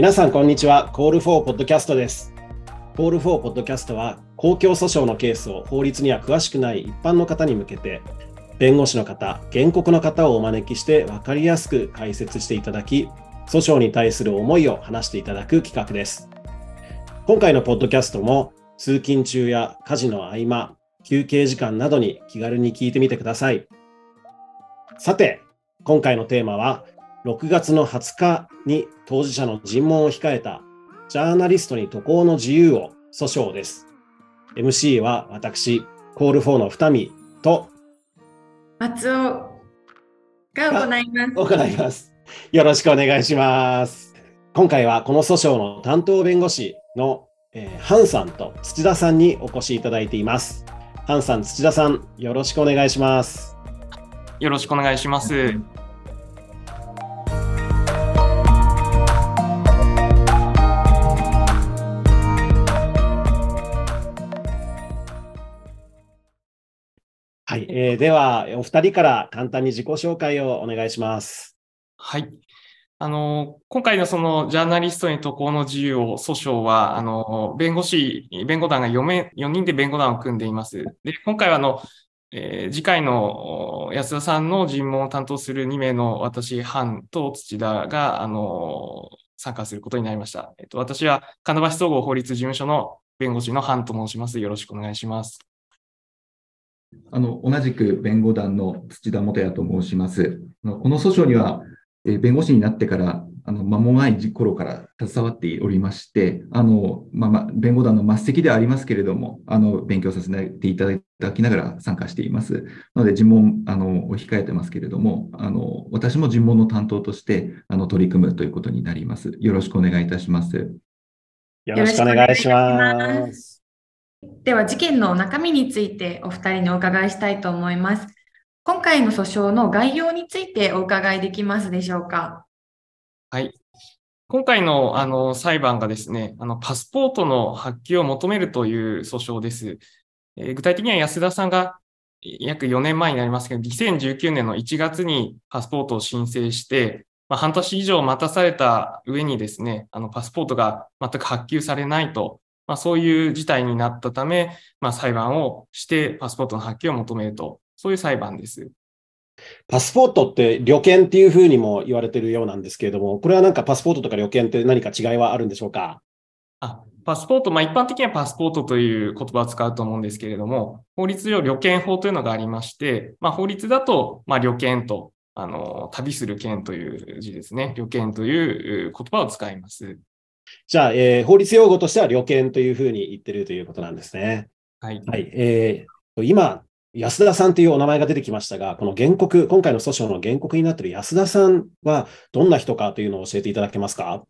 皆さん、こんにちは。コールフォーポッドキャストです。コールフォーポッドキャストは、公共訴訟のケースを法律には詳しくない一般の方に向けて、弁護士の方、原告の方をお招きして分かりやすく解説していただき、訴訟に対する思いを話していただく企画です。今回のポッドキャストも、通勤中や家事の合間、休憩時間などに気軽に聞いてみてください。さて、今回のテーマは、6月の20日に当事者の尋問を控えたジャーナリストに渡航の自由を訴訟です。MC は私、コール4の二見と松尾が行います。行います。よろしくお願いします。今回はこの訴訟の担当弁護士の、えーハンさんと土田さんにお越しいただいています。ハンさん、土田さん、よろしくお願いします。よろしくお願いします。はい、えーでは、お二人から簡単に自己紹介をお願いします。はい。あの、今回のそのジャーナリストに渡航の自由を訴訟は、あの、弁護士、弁護団が4、4人で弁護団を組んでいます。で、今回はあの、えー次回の安田さんの尋問を担当する2名の私、ハと土田が、あの、参加することになりました。えっと、私は金橋総合法律事務所の弁護士のハンと申します。よろしくお願いします。あの同じく弁護団の土田元也と申します。この訴訟には、えー弁護士になってからあの間もない頃から携わっておりまして、あのまあま、弁護団の末席ではありますけれども、あの勉強させていただきながら参加しています。なので、尋問あのを控えてますけれども、あの私も尋問の担当としてあの取り組むということになります。よろしくお願いいたします。よろしくお願いします。では事件の中身についてお二人にお伺いしたいと思います。今回の訴訟の概要についてお伺いできますでしょうか？はい。今回のあの裁判がですね、あのパスポートの発給を求めるという訴訟です。えー具体的には安田さんが約4年前になりますけど、2019年の1月にパスポートを申請して、まあ、半年以上待たされた上にですね、あのパスポートが全く発給されないと、まあ、そういう事態になったため、まあ、裁判をしてパスポートの発給を求めると、そういう裁判です。パスポートって旅券っていうふうにも言われてるようなんですけれども、これはなんかパスポートとか旅券って何か違いはあるんでしょうか？あ、パスポート、まあ一般的にはパスポートという言葉を使うと思うんですけれども、法律上旅券法というのがありまして、まあ法律だと、まあ旅券と、あの、旅する券という字ですね。旅券という言葉を使います。じゃあ、えー法律用語としては旅券というふうに言ってるということなんですね。はい。はい。えー今、安田さんというお名前が出てきましたが、この原告、今回の訴訟の原告になっている安田さんはどんな人かというのを教えていただけますか？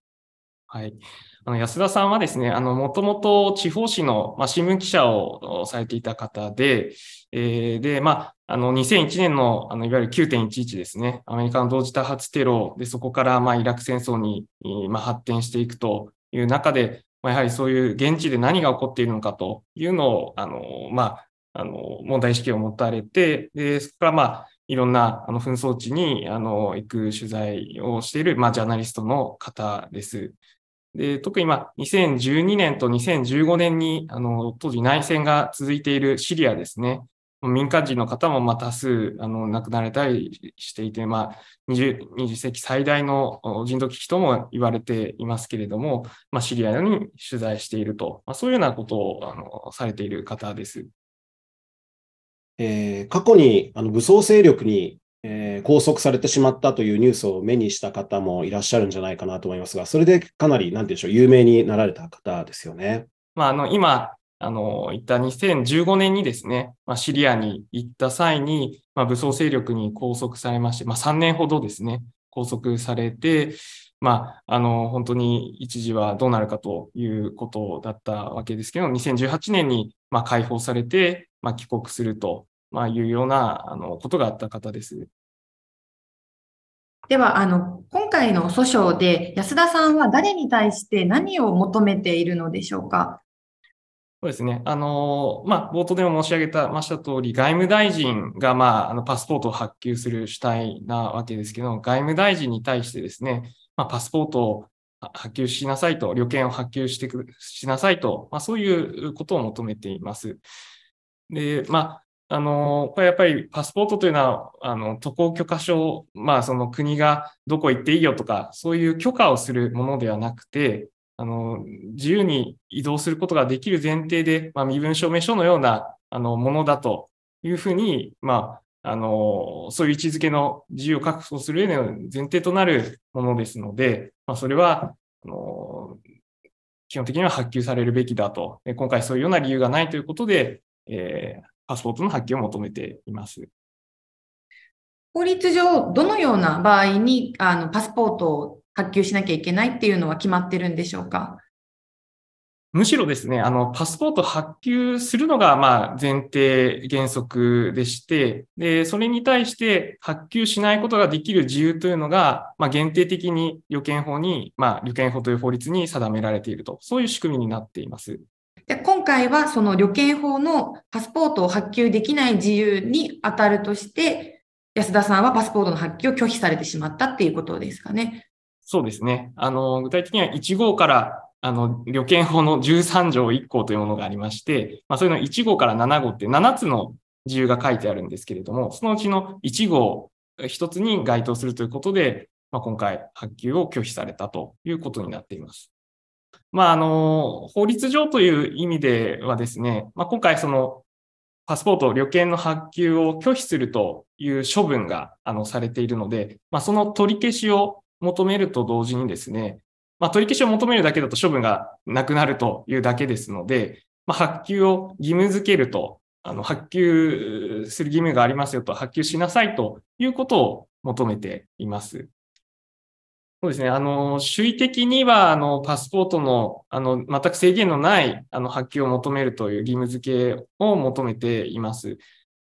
はい。あの安田さんはですね、あの、もともと地方紙の、まあ、新聞記者をされていた方で、えーで、まあ、あの、2001年の、あの、いわゆる9.11ですね、アメリカの同時多発テロで、そこから、まあ、イラク戦争に、まあ、発展していくという中で、まあ、やはりそういう現地で何が起こっているのかというのを、あの、まあ、あの、問題意識を持たれて、で、そこから、まあ、いろんな、あの、紛争地に、あの、行く取材をしている、まあ、ジャーナリストの方です。で、特にまあ、2012年と2015年に、あの、当時内戦が続いているシリアですね。民間人の方もまあ多数、あの、亡くなられたりしていて、まあ、20, 20世紀最大のお人道危機とも言われていますけれども、まあ、シリアに取材していると、まあ、そういうようなことを、あの、されている方です。えー過去にあの武装勢力に、えー拘束されてしまったというニュースを目にした方もいらっしゃるんじゃないかなと思いますが、それでかなり、なんでしょう、有名になられた方ですよね。まあ、あの、今、あの、言った2015年にですね、まあ、シリアに行った際に、まあ、武装勢力に拘束されまして、まあ、3年ほどですね、拘束されて、まあ、あの、本当に一時はどうなるかということだったわけですけど、2018年に、まあ、解放されて、まあ、帰国すると、まあ、いうような、あの、ことがあった方です。では、あの、今回の訴訟で安田さんは誰に対して何を求めているのでしょうか？そうですね。あの、まあ、冒頭でも申し上げたました通り、外務大臣が、まあ、あの、パスポートを発給する主体なわけですけど、外務大臣に対してですね、まあ、パスポートを発給しなさいと、旅券を発給してくしなさいと、まあ、そういうことを求めています。で、まあ、あの、これやっぱりパスポートというのは、あの、渡航許可証、まあ、その国がどこ行っていいよとか、そういう許可をするものではなくて、あの、自由に移動することができる前提で、まあ、身分証明書のような、あの、ものだというふうに、まあ、あの、そういう位置づけの自由を確保する上での前提となるものですので、まあ、それは、あの、基本的には発給されるべきだと。今回そういうような理由がないということで、えー、パスポートの発給を求めています。法律上、どのような場合にあのパスポートを発給しなきゃいけないっていうのは決まってるんでしょうか？むしろですね、あの、パスポート発給するのが、まあ、前提原則でして、で、それに対して発給しないことができる自由というのが、まあ、限定的に旅券法に、まあ、旅券法という法律に定められていると、そういう仕組みになっています。で今回は、その旅券法のパスポートを発給できない自由に当たるとして、安田さんはパスポートの発給を拒否されてしまったっていうことですかね。そうですね。あの、具体的には1号からあの、旅券法の13条1項というものがありまして、まあ、そういうの1号から7号って7つの自由が書いてあるんですけれども、そのうちの1号1つに該当するということで、まあ、今回発給を拒否されたということになっています。まあ、あの、法律上という意味ではですね、まあ、今回そのパスポート、旅券の発給を拒否するという処分があのされているので、まあ、その取り消しを求めると同時にですね、まあ、取り消しを求めるだけだと処分がなくなるというだけですので、まあ、発給を義務付けると、あの、発給する義務がありますよと、発給しなさいということを求めています。そうですね。あの、主意的には、あの、パスポートの、あの、全く制限のない、あの、発給を求めるという義務付けを求めています。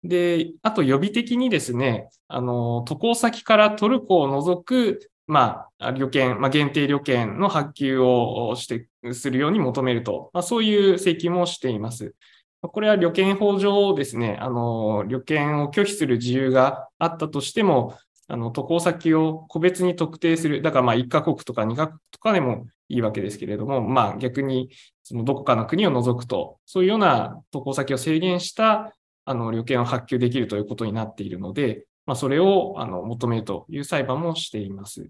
で、あと予備的にですね、あの、渡航先からトルコを除くまあ、旅券、まあ、限定旅券の発給をして、するように求めると、まあ、そういう請求もしています。これは旅券法上ですね、あの、旅券を拒否する自由があったとしても、あの、渡航先を個別に特定する。だからまあ1カ国とか2カ国とかでもいいわけですけれども、まあ逆にそのどこかの国を除くと、そういうような渡航先を制限したあの旅券を発給できるということになっているので、まあ、それをあの求めるという裁判もしています。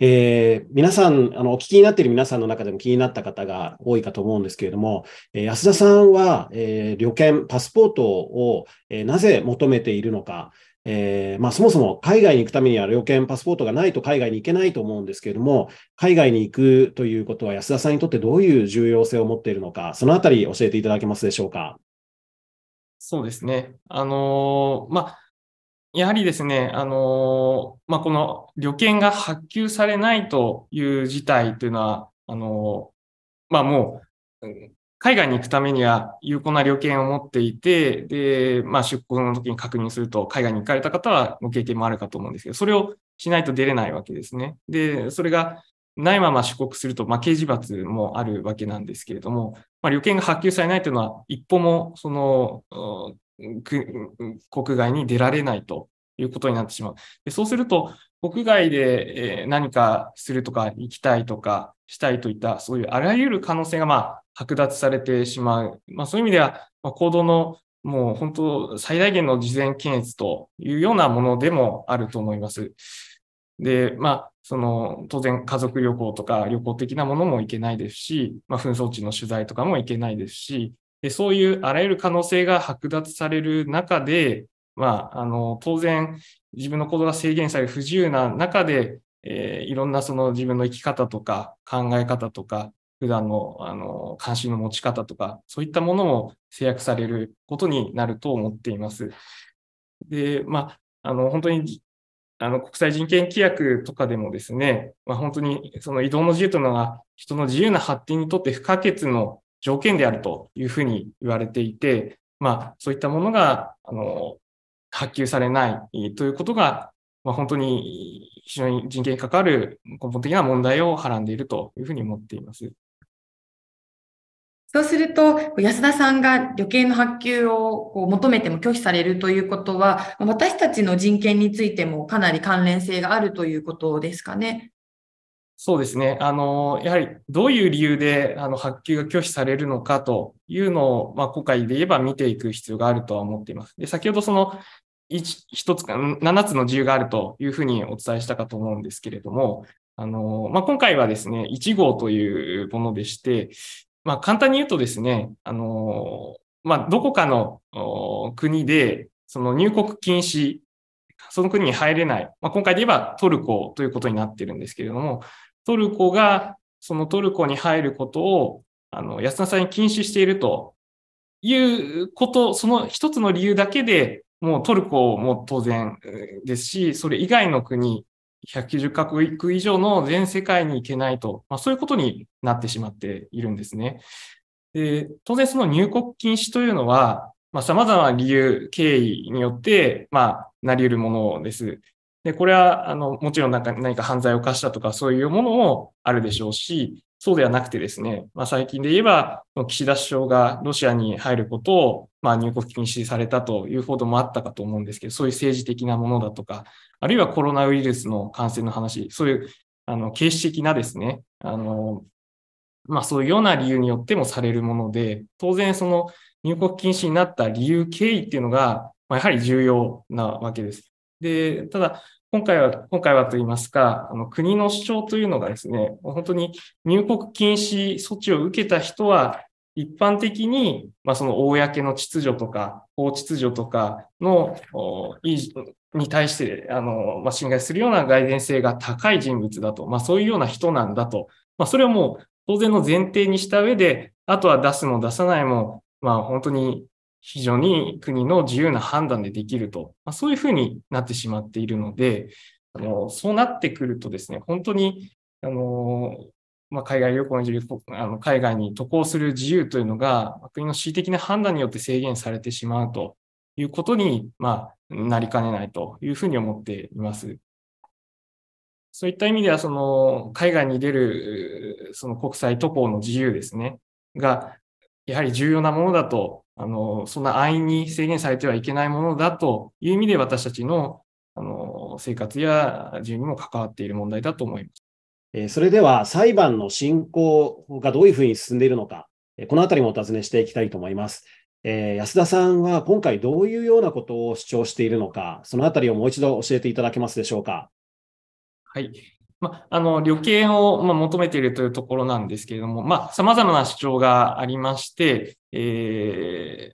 えー、皆さん、あの、お聞きになっている皆さんの中でも気になった方が多いかと思うんですけれども、えー、安田さんは、えー、旅券、パスポートを、えなぜ求めているのか、えー、まあ、そもそも海外に行くためには旅券、パスポートがないと海外に行けないと思うんですけれども、海外に行くということは安田さんにとってどういう重要性を持っているのか、そのあたり教えていただけますでしょうか？そうですね。あのー、まあ、やはりですね、あのー、まあ、この旅券が発給されないという事態というのは、あの、まあ、もう、海外に行くためには有効な旅券を持っていて、で、まあ出国の時に確認すると、海外に行かれた方はご経験もあるかと思うんですけど、それをしないと出れないわけですね。で、それがないまま出国すると、まあ刑事罰もあるわけなんですけれども、まあ旅券が発給されないというのは、一歩もその、国外に出られないということになってしまう。でそうすると、国外で何かするとか、行きたいとか、したいといった、そういうあらゆる可能性が、まあ、剥奪されてしまう。まあ、そういう意味では、まあ、行動のもう本当最大限の事前検閲というようなものでもあると思います。で、まあ、その、当然家族旅行とか旅行的なものも行けないですし、まあ、紛争地の取材とかも行けないですし、でそういうあらゆる可能性が剥奪される中で、まあ、あの、当然自分の行動が制限される不自由な中で、えー、いろんなその自分の生き方とか考え方とか、普段のあの関心の持ち方とか、そういったものも制約されることになると思っています。で、まあ、あの、本当に、あの、国際人権規約とかでもですね、まあ、本当にその移動の自由というのが人の自由な発展にとって不可欠の条件であるというふうに言われていて、まあ、そういったものが、あの、発給されないということが、まあ、本当に非常に人権に関わる根本的な問題をはらんでいるというふうに思っています。そうすると、安田さんが旅券の発給を求めても拒否されるということは、私たちの人権についてもかなり関連性があるということですかね。そうですね。あの、やはりどういう理由であの発給が拒否されるのかというのを、まあ、今回で言えば見ていく必要があるとは思っています。で、先ほどその一つか、7つの自由があるというふうにお伝えしたかと思うんですけれども、あの、まあ、今回はですね、1号というものでして、まあ、簡単に言うとですね、あの、まあ、どこかの国で、その入国禁止、その国に入れない、まあ、今回で言えばトルコということになってるんですけれども、トルコがそのトルコに入ることを、あの、安田さんに禁止しているということ、その一つの理由だけでもうトルコも当然ですし、それ以外の国、190カ国以上の全世界に行けないと、まあ、そういうことになってしまっているんですね。で当然その入国禁止というのは、まあ、様々な理由、経緯によって、まあ、なり得るものです。で、これは、あの、もちろんなんか何か犯罪を犯したとかそういうものもあるでしょうし、そうではなくてですね、まあ、最近で言えば、岸田首相がロシアに入ることを、まあ、入国禁止されたという報道もあったかと思うんですけど、そういう政治的なものだとか、あるいはコロナウイルスの感染の話、そういう、あの、形式的なですね、あの、まあそういうような理由によってもされるもので、当然その入国禁止になった理由、経緯っていうのが、まあ、やはり重要なわけです。で、ただ、今回は、今回はと言いますか、あの国の主張というのがですね、本当に入国禁止措置を受けた人は、一般的に、まあ、その公の秩序とか、法秩序とかの、に対して、あの、まあ、侵害するような外伝性が高い人物だと、まあ、そういうような人なんだと、まあ、それをもう当然の前提にした上で、あとは出すも出さないも、まあ、本当に非常に国の自由な判断でできると、まあ、そういうふうになってしまっているので、あのそうなってくるとですね、本当に、あのまあ、海外旅行にあの海外に渡航する自由というのが、国の恣意的な判断によって制限されてしまうということに、まあ、なりかねないというふうに思っています。そういった意味では、その、海外に出る、その国際渡航の自由ですね、が、やはり重要なものだと、あの、そんな安易に制限されてはいけないものだという意味で私たちの、あの、生活や自由にも関わっている問題だと思います。それでは裁判の進行がどういうふうに進んでいるのか、このあたりもお尋ねしていきたいと思います。え安田さんは今回どういうようなことを主張しているのか、そのあたりをもう一度教えていただけますでしょうか？はい。まあ、の、旅券を、ま求めているというところなんですけれども、まあ、様々な主張がありまして、え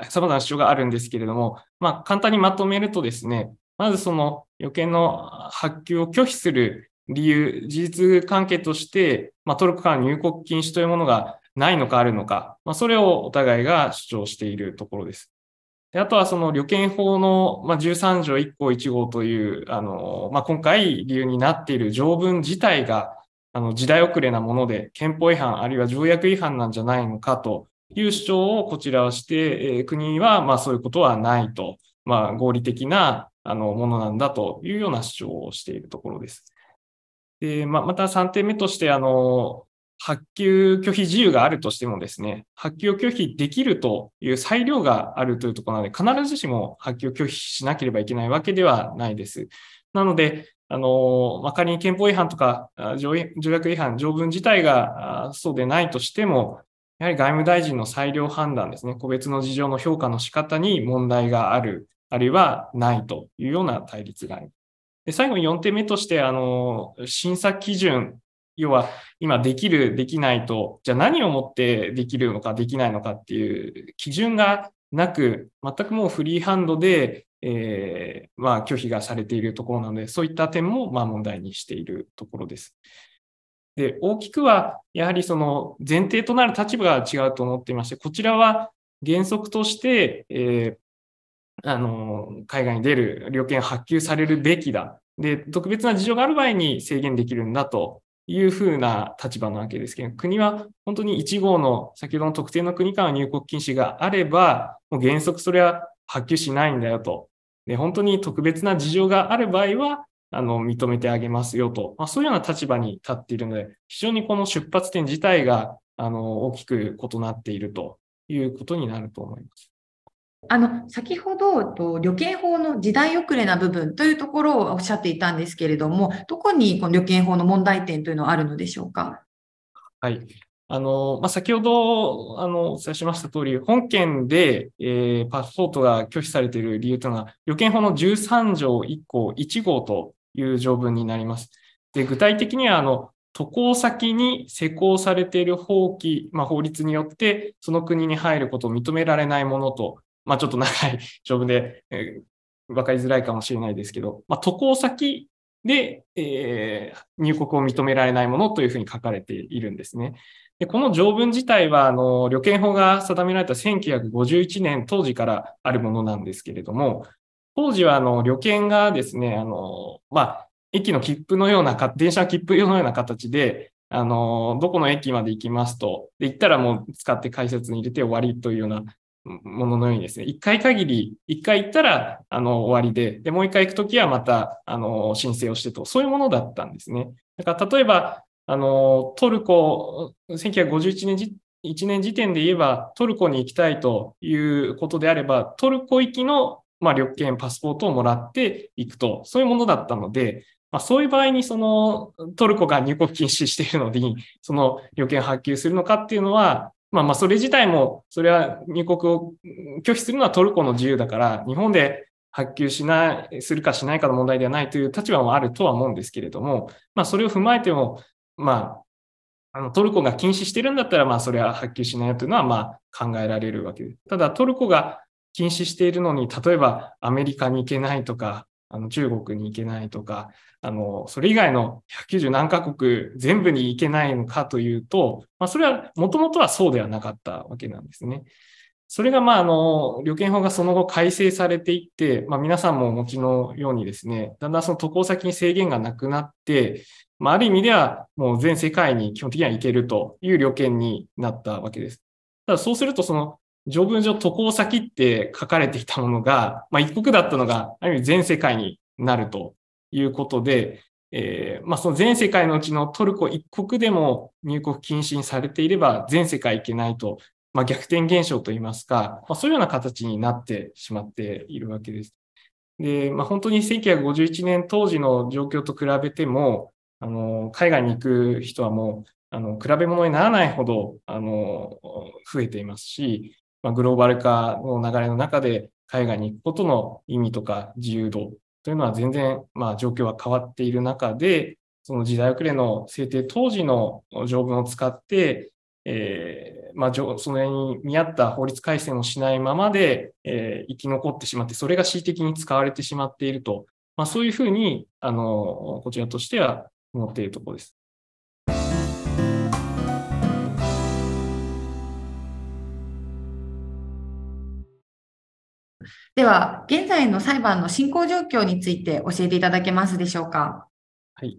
ー、様々な主張があるんですけれども、まあ、簡単にまとめるとですね、まずその旅券の発給を拒否する理由、事実関係として、まあ、トルコから入国禁止というものがないのかあるのか、まあ、それをお互いが主張しているところです。あとはその旅券法の、まあ、13条1項1号という、あの、まあ、今回理由になっている条文自体が、あの、時代遅れなもので、憲法違反あるいは条約違反なんじゃないのかという主張をこちらはして、えー、国は、まあ、そういうことはないと、まあ、合理的な、あの、ものなんだというような主張をしているところです。で、まあ、また3点目として、あの、発給拒否自由があるとしてもですね、発給を拒否できるという裁量があるというところなので、必ずしも発給を拒否しなければいけないわけではないです。なので、あの、まあ、仮に憲法違反とか条約違反、条文自体がそうでないとしても、やはり外務大臣の裁量判断ですね、個別の事情の評価の仕方に問題がある、あるいはないというような対立がある。で最後に4点目として、あの、審査基準、要は今できる、できないと、じゃあ何をもってできるのか、できないのかっていう基準がなく、全くもうフリーハンドで、えー、まあ拒否がされているところなので、そういった点もまあ問題にしているところです。で、大きくは、やはりその前提となる立場が違うと思っていまして、こちらは原則として、えー、あの、海外に出る旅券発給されるべきだ。で、特別な事情がある場合に制限できるんだというふうな立場なわけですけど、国は本当に1号の先ほどの特定の国からの入国禁止があれば、もう原則それは発給しないんだよと。で、本当に特別な事情がある場合は、あの、認めてあげますよと。まあ、そういうような立場に立っているので、非常にこの出発点自体が、あの、大きく異なっているということになると思います。あの、先ほど、旅券法の時代遅れな部分というところをおっしゃっていたんですけれども、どこにこの旅券法の問題点というのはあるのでしょうか？はい。あの、まあ、先ほど、あの、お伝えしました通り、本件で、えー、パスポートが拒否されている理由というのは、旅券法の13条1項1号という条文になります。で、具体的には、あの、渡航先に施行されている法規、まあ、法律によって、その国に入ることを認められないものとまあちょっと長い 条文で、えー、分かりづらいかもしれないですけど、まあ、渡航先で、えー、入国を認められないものというふうに書かれているんですね。でこの条文自体は、あの、旅券法が定められた1951年当時からあるものなんですけれども、当時は、あの、旅券がですね、あの、まあ、駅の切符のような、電車切符のような形で、あの、どこの駅まで行きますと、で、行ったらもう使って解説に入れて終わりというようなもののようにですね、一回限り、一回行ったら、あの、終わりで、で、もう一回行くときはまた、あの、申請をしてと、そういうものだったんですね。だから、例えば、あの、トルコ、1951年時1年時点で言えば、トルコに行きたいということであれば、トルコ行きの、まあ、旅券、パスポートをもらっていくと、そういうものだったので、まあ、そういう場合に、その、トルコが入国禁止しているのに、その旅券発給するのかっていうのは、まあまあ、それ自体も、それは入国を拒否するのはトルコの自由だから、日本で発給しない、するかしないかの問題ではないという立場もあるとは思うんですけれども、まあ、それを踏まえても、まあ、あのトルコが禁止してるんだったら、まあ、それは発給しないというのは、まあ、考えられるわけです。ただ、トルコが禁止しているのに、例えばアメリカに行けないとか、あの中国に行けないとか、あの、それ以外の190何カ国全部に行けないのかというと、まあ、それはもともとはそうではなかったわけなんですね。それが、まあ、あの、旅券法がその後改正されていって、まあ、皆さんもお持ちのようにですね、だんだんその渡航先に制限がなくなって、まあ、ある意味ではもう全世界に基本的には行けるという旅券になったわけです。ただそうすると、その条文上渡航先って書かれていたものが、まあ、一国だったのが、ある意味全世界になるということで、えー、まあ、その全世界のうちのトルコ一国でも入国禁止にされていれば全世界行けないと、まあ、逆転現象といいますか、ま、そういうような形になってしまっているわけです。で、ま、本当に1951年当時の状況と比べても、あの、海外に行く人はもう、あの、比べ物にならないほど、あの、増えていますし、まあ、グローバル化の流れの中で海外に行くことの意味とか自由度というのは全然、まあ、状況は変わっている中で、その時代遅れの制定当時の条文を使って、えー、まあ、それに見合った法律改正をしないままで、えー、生き残ってしまって、それが恣意的に使われてしまっていると、まあ、そういうふうに、あの、こちらとしては思っているところです。では、現在の裁判の進行状況について教えていただけますでしょうか？はい。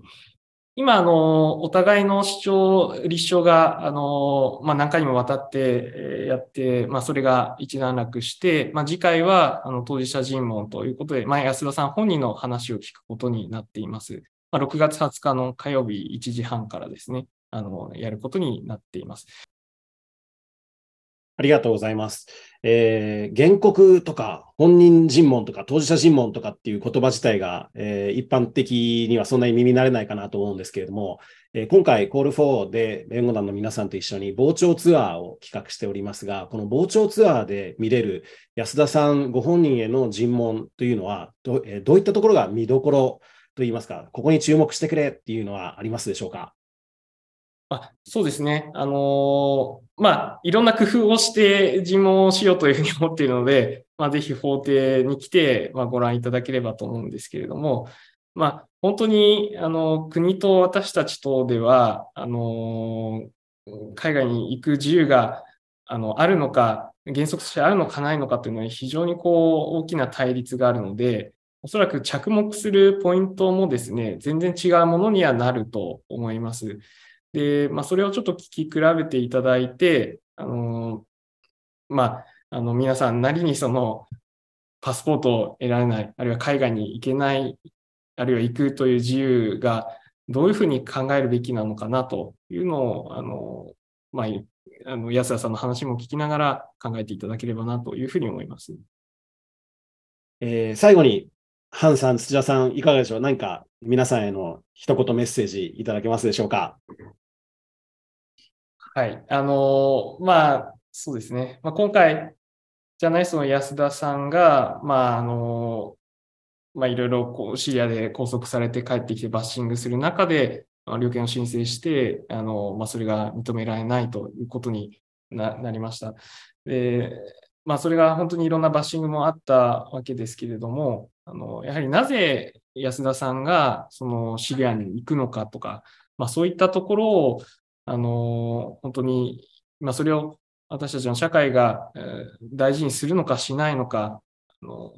今、あの、お互いの主張、立証が、あの、まあ、何回にもわたってやって、まあ、それが一段落して、まあ、次回は、あの、当事者尋問ということで、まあ、安田さん本人の話を聞くことになっています。まあ、6月20日の火曜日1時半からですね、あの、やることになっています。ありがとうございます。えー、原告とか本人尋問とか当事者尋問とかっていう言葉自体が、えー、一般的にはそんなに耳慣れないかなと思うんですけれども、えー、今回、コール4で弁護団の皆さんと一緒に傍聴ツアーを企画しておりますが、この傍聴ツアーで見れる安田さんご本人への尋問というのはど、えどういったところが見どころといいますか、ここに注目してくれっていうのはありますでしょうか？あそうですね。あのー、まあ、いろんな工夫をして尋問をしようというふうに思っているので、まあ、ぜひ法廷に来て、まあ、ご覧いただければと思うんですけれども、まあ、本当に、あの、国と私たちとでは、あのー、海外に行く自由が、あの、あるのか、原則としてあるのかないのかというのは非常にこう、大きな対立があるので、おそらく着目するポイントもですね、全然違うものにはなると思います。で、まあ、それをちょっと聞き比べていただいて、あの、まあ、あの、皆さんなりにその、パスポートを得られない、あるいは海外に行けない、あるいは行くという自由がどういうふうに考えるべきなのかなというのを、あの、まあ、あの安田さんの話も聞きながら考えていただければなというふうに思います。えー、最後に、ハンさん、土田さん、いかがでしょう？何か皆さんへの一言メッセージいただけますでしょうか？はい。あのー、まあ、そうですね。まあ、今回、ジャーナリストの安田さんが、まあ、あのー、まあ、いろいろこうシリアで拘束されて帰ってきてバッシングする中で、旅券を申請して、あの、まあ、それが認められないということになりました。で、まあ、それが本当にいろんなバッシングもあったわけですけれども、あの、やはりなぜ安田さんがそのシリアに行くのかとか、まあ、そういったところを、あの、本当に、まあ、それを私たちの社会が大事にするのかしないのか、あの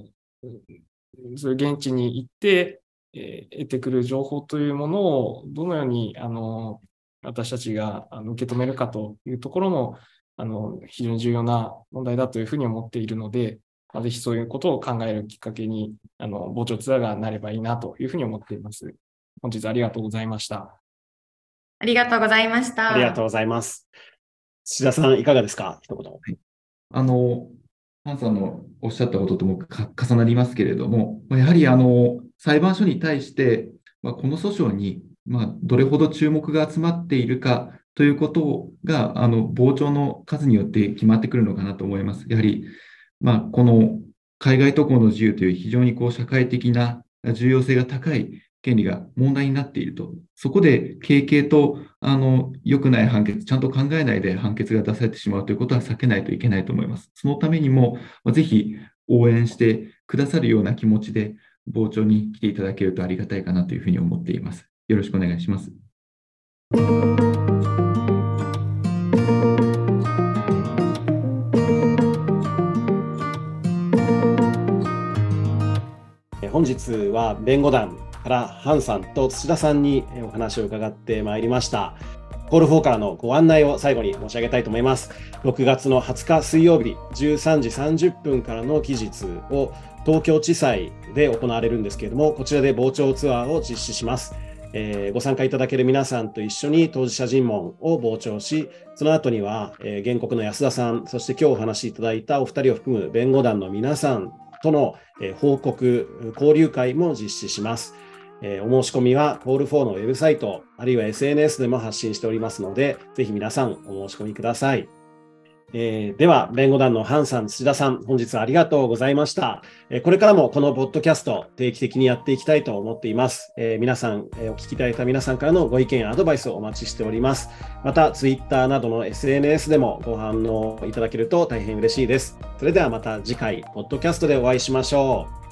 そういう現地に行って、えー、得てくる情報というものをどのようにあの私たちがあの受け止めるかというところもあの非常に重要な問題だというふうに思っているので、まあ、ぜひそういうことを考えるきっかけにあの傍聴ツアーがなればいいなというふうに思っています。本日ありがとうございました。ありがとうございました。ありがとうございます。土田さん、いかがですか？一言。はい、あの、ハンさんのおっしゃったこととも重なりますけれども、やはりあの裁判所に対して、まあ、この訴訟に、まあ、どれほど注目が集まっているかということが、あの傍聴の数によって決まってくるのかなと思います。やはり、まあ、この海外渡航の自由という非常にこう社会的な重要性が高い権利が問題になっていると。そこで、経験と、あの、良くない判決、ちゃんと考えないで判決が出されてしまうということは避けないといけないと思います。そのためにも、ぜひ応援してくださるような気持ちで、傍聴に来ていただけるとありがたいかなというふうに思っています。よろしくお願いします。本日は弁護団からハンさんと土田さんにお話を伺ってまいりました。コール4からのご案内を最後に申し上げたいと思います。6月の20日水曜日13時30分からの期日を東京地裁で行われるんですけれども、こちらで傍聴ツアーを実施します。えー、ご参加いただける皆さんと一緒に当事者尋問を傍聴し、その後には、えー、原告の安田さん、そして今日お話しいただいたお二人を含む弁護団の皆さんとの、えー、報告、交流会も実施します。えー、お申し込みは Call4 のウェブサイト、あるいは SNS でも発信しておりますので、ぜひ皆さんお申し込みください。えー、では、弁護団のハンさん、土田さん、本日はありがとうございました。えー、これからもこのポッドキャスト、定期的にやっていきたいと思っています。えー、皆さん、えお聞きいただいた皆さんからのご意見やアドバイスをお待ちしております。また、Twitter などの SNS でもご反応いただけると大変嬉しいです。それではまた次回、ポッドキャストでお会いしましょう。